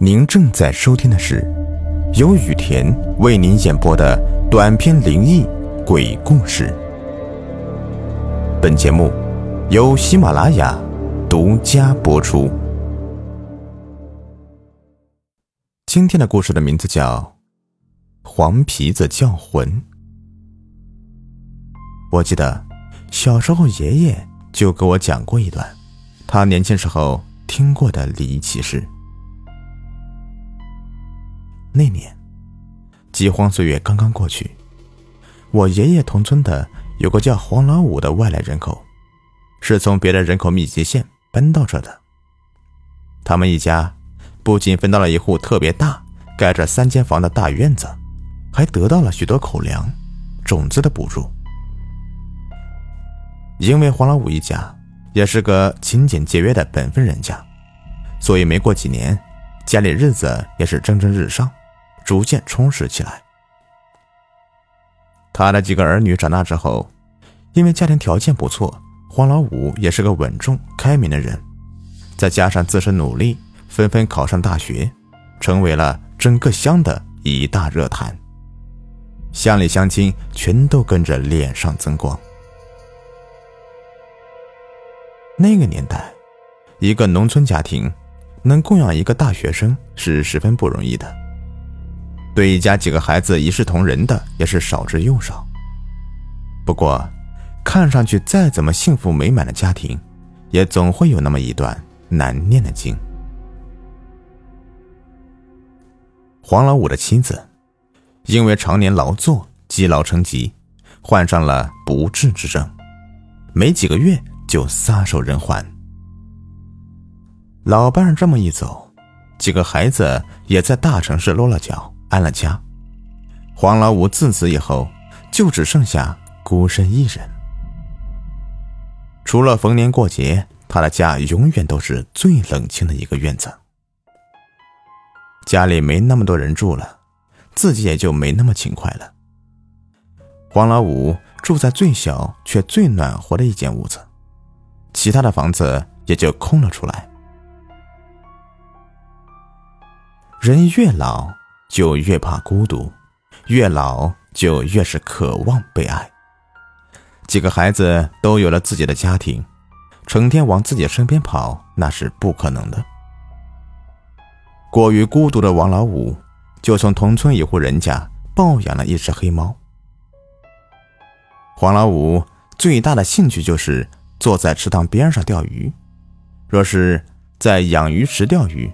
您正在收听的是由雨田为您演播的短篇灵异鬼故事。本节目由喜马拉雅独家播出。今天的故事的名字叫《黄皮子叫魂》。我记得小时候爷爷就给我讲过一段他年轻时候听过的离奇事。那年，饥荒岁月刚刚过去，我爷爷同村的有个叫黄老五的外来人口，是从别的人口密集县搬到这的。他们一家不仅分到了一户特别大、盖着三间房的大院子，还得到了许多口粮、种子的补助。因为黄老五一家也是个勤俭节约的本分人家，所以没过几年，家里日子也是蒸蒸日上。逐渐充实起来。他的几个儿女长大之后，因为家庭条件不错，黄老五也是个稳重开明的人，再加上自身努力，纷纷考上大学，成为了整个乡的一大热谈。乡里乡亲全都跟着脸上增光。那个年代，一个农村家庭能供养一个大学生是十分不容易的。对一家几个孩子一视同仁的也是少之又少。不过，看上去再怎么幸福美满的家庭，也总会有那么一段难念的经。黄老五的妻子，因为常年劳作积劳成疾，患上了不治之症，没几个月就撒手人寰。老伴儿这么一走，几个孩子也在大城市落了脚。安了家，黄老五自此以后就只剩下孤身一人。除了逢年过节，他的家永远都是最冷清的一个院子。家里没那么多人住了，自己也就没那么勤快了。黄老五住在最小却最暖和的一间屋子，其他的房子也就空了出来。人越老。就越怕孤独，越老就越是渴望被爱。几个孩子都有了自己的家庭，成天往自己身边跑，那是不可能的。过于孤独的王老五，就从同村一户人家抱养了一只黑猫。黄老五最大的兴趣就是坐在池塘边上钓鱼，若是在养鱼池钓鱼，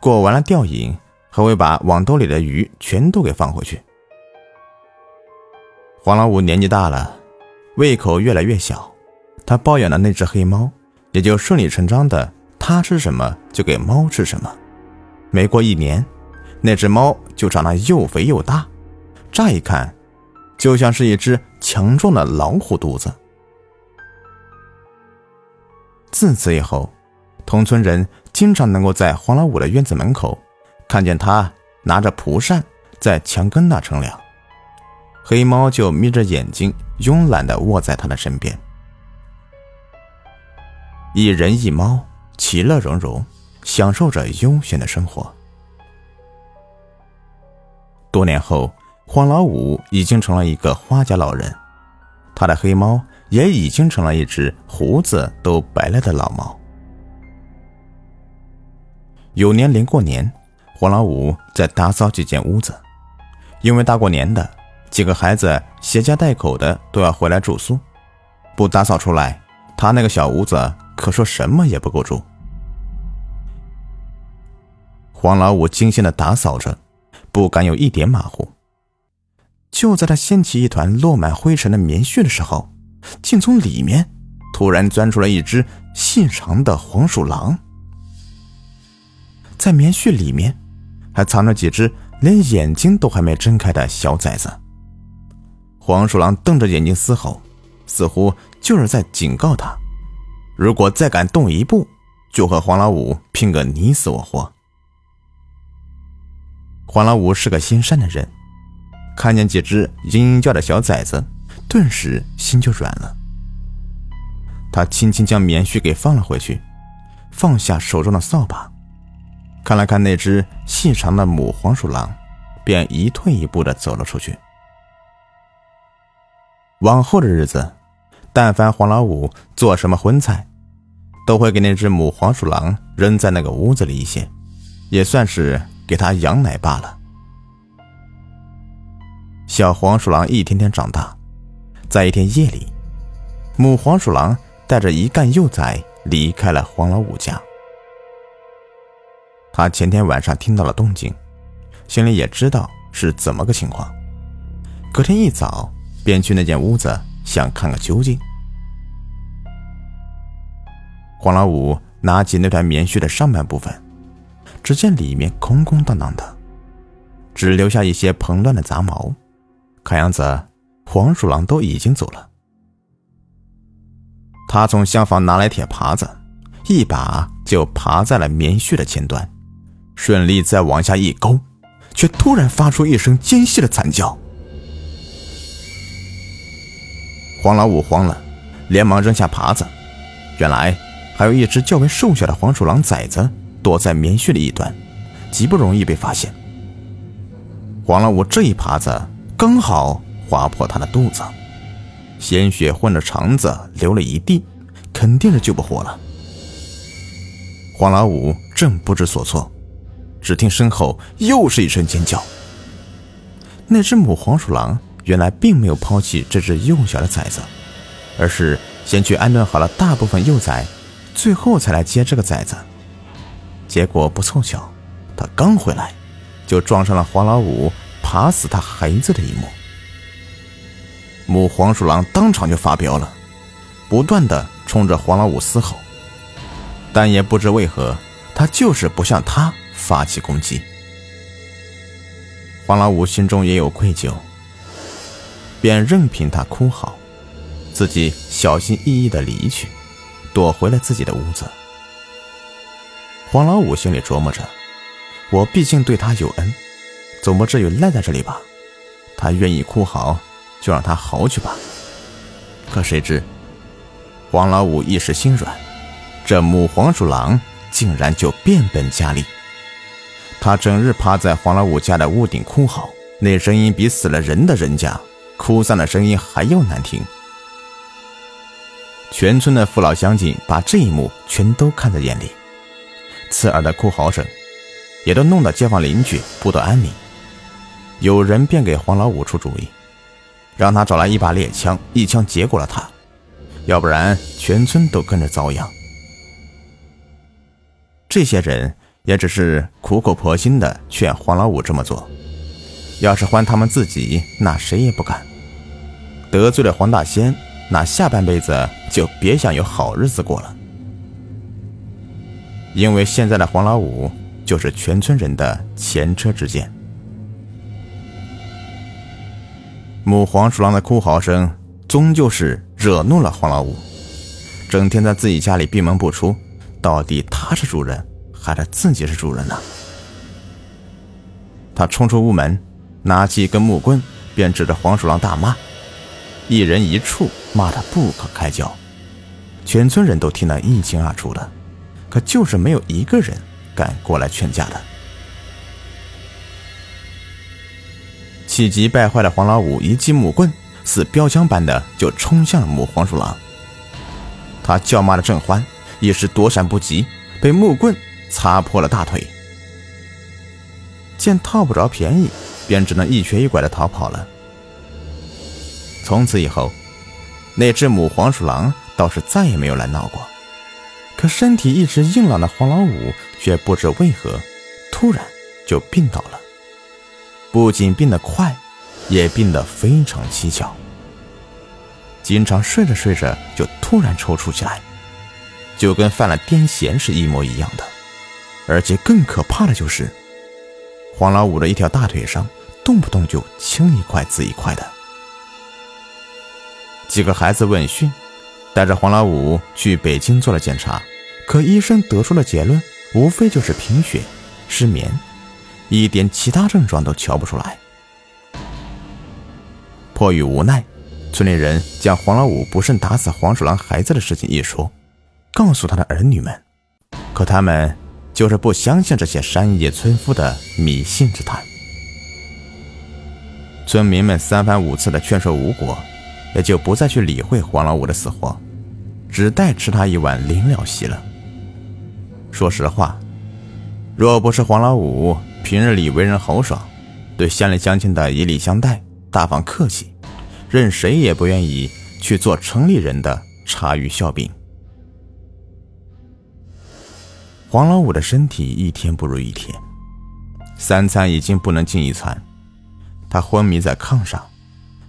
过完了钓瘾。还会把网兜里的鱼全都给放回去。黄老五年纪大了，胃口越来越小，他抱养的那只黑猫也就顺理成章的，他吃什么就给猫吃什么。没过一年，那只猫就长得又肥又大，乍一看，就像是一只强壮的老虎肚子。自此以后，同村人经常能够在黄老五的院子门口。看见他拿着蒲扇在墙根那乘凉，黑猫就眯着眼睛，慵懒地卧在他的身边。一人一猫，其乐融融，享受着悠闲的生活。多年后，黄老五已经成了一个花甲老人，他的黑猫也已经成了一只胡子都白了的老猫。有年临过年。黄老五在打扫几间屋子，因为大过年的，几个孩子携家带口的都要回来住宿，不打扫出来，他那个小屋子可说什么也不够住。黄老五精心的打扫着，不敢有一点马虎。就在他掀起一团落满灰尘的棉絮的时候，竟从里面突然钻出了一只细长的黄鼠狼，在棉絮里面。还藏着几只连眼睛都还没睁开的小崽子。黄鼠狼瞪着眼睛嘶吼，似乎就是在警告他：如果再敢动一步，就和黄老五拼个你死我活。黄老五是个心善的人，看见几只嘤嘤叫的小崽子，顿时心就软了。他轻轻将棉絮给放了回去，放下手中的扫把。看了看那只细长的母黄鼠狼，便一退一步的走了出去。往后的日子，但凡黄老五做什么荤菜，都会给那只母黄鼠狼扔在那个屋子里一些，也算是给它养奶罢了。小黄鼠狼一天天长大，在一天夜里，母黄鼠狼带着一干幼崽离开了黄老五家。他前天晚上听到了动静，心里也知道是怎么个情况，隔天一早便去那间屋子想看个究竟。黄老五拿起那团棉絮的上半部分，只见里面空空荡荡的，只留下一些蓬乱的杂毛，看样子黄鼠狼都已经走了。他从厢房拿来铁耙子，一把就爬在了棉絮的前端。顺利再往下一勾，却突然发出一声尖细的惨叫。黄老五慌了，连忙扔下耙子。原来还有一只较为瘦小的黄鼠狼崽子躲在棉絮的一端，极不容易被发现。黄老五这一耙子刚好划破他的肚子，鲜血混着肠子流了一地，肯定是救不活了。黄老五正不知所措。只听身后又是一声尖叫。那只母黄鼠狼原来并没有抛弃这只幼小的崽子，而是先去安顿好了大部分幼崽，最后才来接这个崽子。结果不凑巧，他刚回来，就撞上了黄老五爬死他孩子的一幕。母黄鼠狼当场就发飙了，不断的冲着黄老五嘶吼，但也不知为何，它就是不像他。发起攻击，黄老五心中也有愧疚，便任凭他哭嚎，自己小心翼翼的离去，躲回了自己的屋子。黄老五心里琢磨着：我毕竟对他有恩，总不至于赖在这里吧？他愿意哭嚎，就让他嚎去吧。可谁知，黄老五一时心软，这母黄鼠狼竟然就变本加厉。他整日趴在黄老五家的屋顶哭嚎，那声音比死了人的人家哭丧的声音还要难听。全村的父老乡亲把这一幕全都看在眼里，刺耳的哭嚎声也都弄得街坊邻居不得安宁。有人便给黄老五出主意，让他找来一把猎枪，一枪结果了他，要不然全村都跟着遭殃。这些人。也只是苦口婆心的劝黄老五这么做，要是换他们自己，那谁也不敢。得罪了黄大仙，那下半辈子就别想有好日子过了。因为现在的黄老五就是全村人的前车之鉴。母黄鼠狼的哭嚎声，终究是惹怒了黄老五，整天在自己家里闭门不出，到底他是主人。还是自己是主人呢？他冲出屋门，拿起一根木棍，便指着黄鼠狼大骂，一人一处骂得不可开交，全村人都听得一清二楚的，可就是没有一个人敢过来劝架的。气急败坏的黄老五一记木棍，似标枪般的就冲向了母黄鼠狼。他叫骂的正欢，一时躲闪不及，被木棍。擦破了大腿，见套不着便宜，便只能一瘸一拐的逃跑了。从此以后，那只母黄鼠狼倒是再也没有来闹过。可身体一直硬朗的黄老五却不知为何，突然就病倒了。不仅病得快，也病得非常蹊跷。经常睡着睡着就突然抽搐起来，就跟犯了癫痫是一模一样的。而且更可怕的就是，黄老五的一条大腿上动不动就青一块紫一块的。几个孩子问讯，带着黄老五去北京做了检查，可医生得出的结论无非就是贫血、失眠，一点其他症状都瞧不出来。迫于无奈，村里人将黄老五不慎打死黄鼠狼孩子的事情一说，告诉他的儿女们，可他们。就是不相信这些山野村夫的迷信之谈。村民们三番五次的劝说无果，也就不再去理会黄老五的死活，只待吃他一碗临了席了。说实话，若不是黄老五平日里为人豪爽，对乡里乡亲的以礼相待、大方客气，任谁也不愿意去做城里人的茶余笑柄。黄老五的身体一天不如一天，三餐已经不能进一餐，他昏迷在炕上，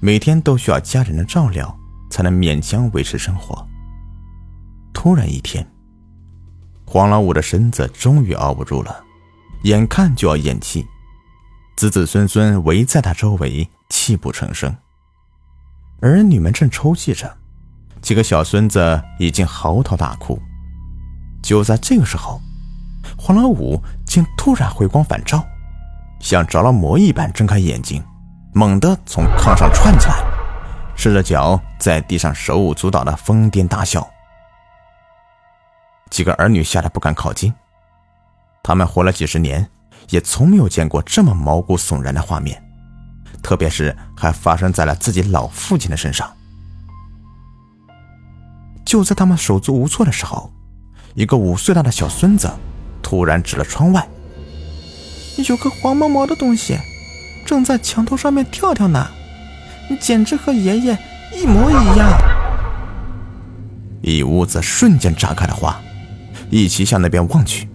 每天都需要家人的照料，才能勉强维持生活。突然一天，黄老五的身子终于熬不住了，眼看就要咽气，子子孙孙围在他周围，泣不成声。儿女们正抽泣着，几个小孙子已经嚎啕大哭。就在这个时候，黄老五竟突然回光返照，像着了魔一般睁开眼睛，猛地从炕上窜起来，赤着脚在地上手舞足蹈的疯癫大笑。几个儿女吓得不敢靠近，他们活了几十年，也从没有见过这么毛骨悚然的画面，特别是还发生在了自己老父亲的身上。就在他们手足无措的时候，一个五岁大的小孙子突然指了窗外：“有个黄毛毛的东西，正在墙头上面跳跳呢，简直和爷爷一模一样。”一屋子瞬间炸开了花。一起向那边望去，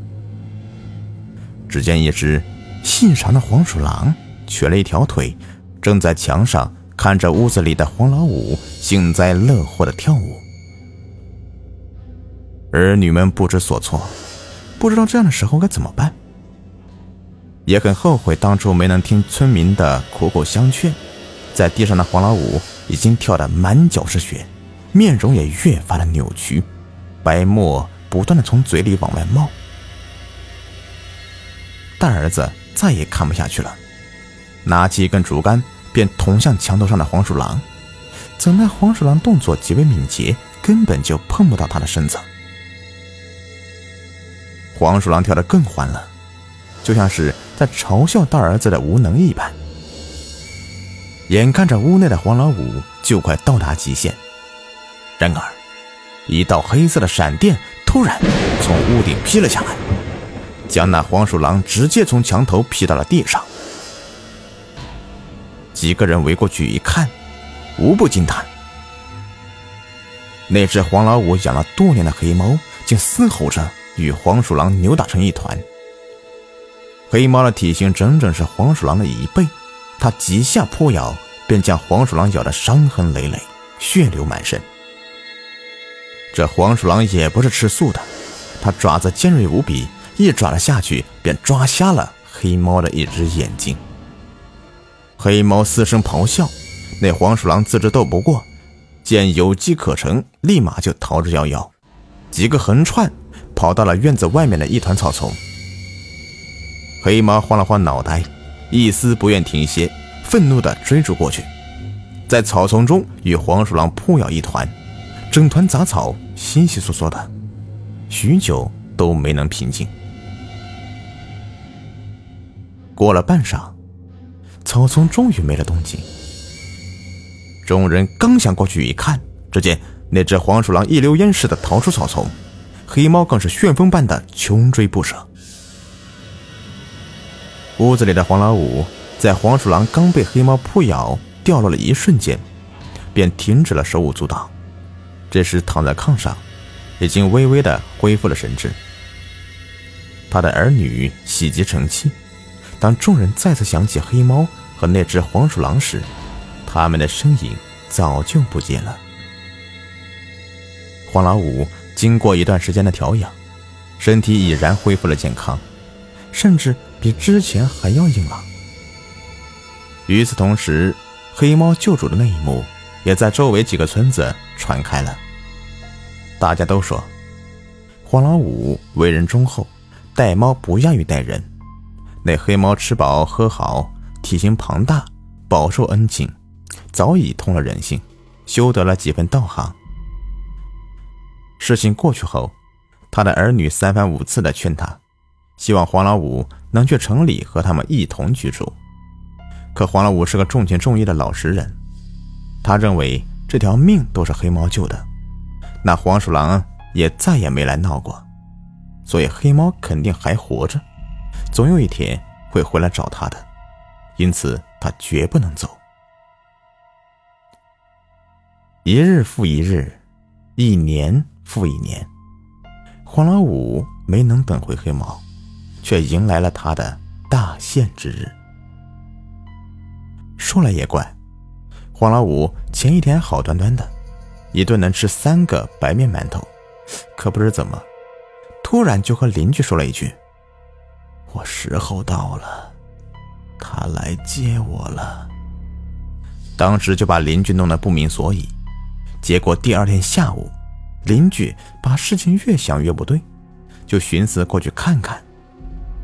只见一只细长的黄鼠狼瘸了一条腿，正在墙上看着屋子里的黄老五幸灾乐祸的跳舞。儿女们不知所措，不知道这样的时候该怎么办，也很后悔当初没能听村民的苦口相劝。在地上的黄老五已经跳得满脚是血，面容也越发的扭曲，白沫。不断的从嘴里往外冒，大儿子再也看不下去了，拿起一根竹竿便捅向墙头上的黄鼠狼。怎奈黄鼠狼动作极为敏捷，根本就碰不到他的身子。黄鼠狼跳得更欢了，就像是在嘲笑大儿子的无能一般。眼看着屋内的黄老五就快到达极限，然而一道黑色的闪电。突然，从屋顶劈了下来，将那黄鼠狼直接从墙头劈到了地上。几个人围过去一看，无不惊叹：那只黄老五养了多年的黑猫，竟嘶吼着与黄鼠狼扭打成一团。黑猫的体型整整是黄鼠狼的一倍，它几下扑咬，便将黄鼠狼咬得伤痕累累，血流满身。这黄鼠狼也不是吃素的，它爪子尖锐无比，一爪子下去便抓瞎了黑猫的一只眼睛。黑猫嘶声咆哮，那黄鼠狼自知斗不过，见有机可乘，立马就逃之夭夭，几个横窜跑到了院子外面的一团草丛。黑猫晃了晃脑袋，一丝不愿停歇，愤怒地追逐过去，在草丛中与黄鼠狼扑咬一团。整团杂草稀稀索索的，许久都没能平静。过了半晌，草丛终于没了动静。众人刚想过去一看，只见那只黄鼠狼一溜烟似的逃出草丛，黑猫更是旋风般的穷追不舍。屋子里的黄老五在黄鼠狼刚被黑猫扑咬掉落了一瞬间，便停止了手舞足蹈。这时躺在炕上，已经微微的恢复了神智。他的儿女喜极成泣。当众人再次想起黑猫和那只黄鼠狼时，他们的身影早就不见了。黄老五经过一段时间的调养，身体已然恢复了健康，甚至比之前还要硬朗。与此同时，黑猫救主的那一幕。也在周围几个村子传开了。大家都说，黄老五为人忠厚，待猫不亚于待人。那黑猫吃饱喝好，体型庞大，饱受恩情，早已通了人性，修得了几分道行。事情过去后，他的儿女三番五次的劝他，希望黄老五能去城里和他们一同居住。可黄老五是个重情重义的老实人，他认为这条命都是黑猫救的，那黄鼠狼也再也没来闹过，所以黑猫肯定还活着，总有一天会回来找他的，因此他绝不能走。一日复一日，一年复一年，黄老五没能等回黑毛，却迎来了他的大限之日。说来也怪，黄老五前一天好端端的，一顿能吃三个白面馒头，可不知怎么，突然就和邻居说了一句：“我时候到了，他来接我了。”当时就把邻居弄得不明所以。结果第二天下午，邻居把事情越想越不对，就寻思过去看看。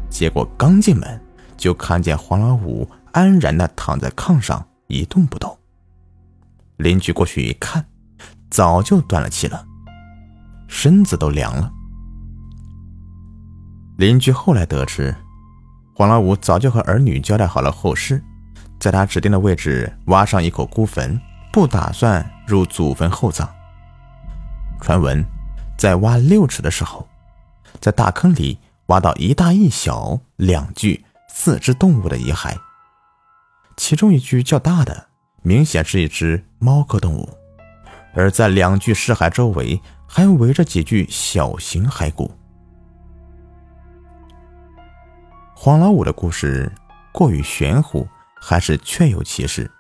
结果刚进门，就看见黄老五。安然的躺在炕上一动不动。邻居过去一看，早就断了气了，身子都凉了。邻居后来得知，黄老五早就和儿女交代好了后事，在他指定的位置挖上一口孤坟，不打算入祖坟后葬。传闻，在挖六尺的时候，在大坑里挖到一大一小两具四只动物的遗骸。其中一具较大的，明显是一只猫科动物，而在两具尸骸周围还围着几具小型骸骨。黄老五的故事过于玄乎，还是确有其事，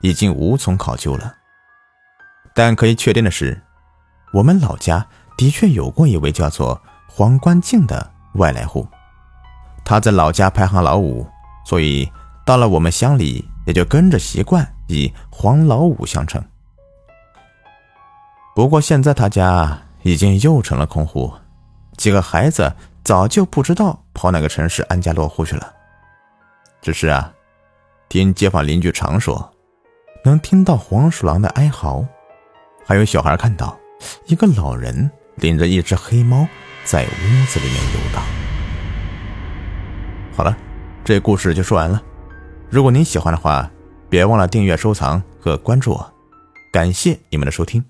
已经无从考究了。但可以确定的是，我们老家的确有过一位叫做黄关静的外来户，他在老家排行老五，所以。到了我们乡里，也就跟着习惯以黄老五相称。不过现在他家已经又成了空户，几个孩子早就不知道跑哪个城市安家落户去了。只是啊，听街坊邻居常说，能听到黄鼠狼的哀嚎，还有小孩看到一个老人领着一只黑猫在屋子里面游荡。好了，这故事就说完了。如果您喜欢的话，别忘了订阅、收藏和关注我，感谢你们的收听。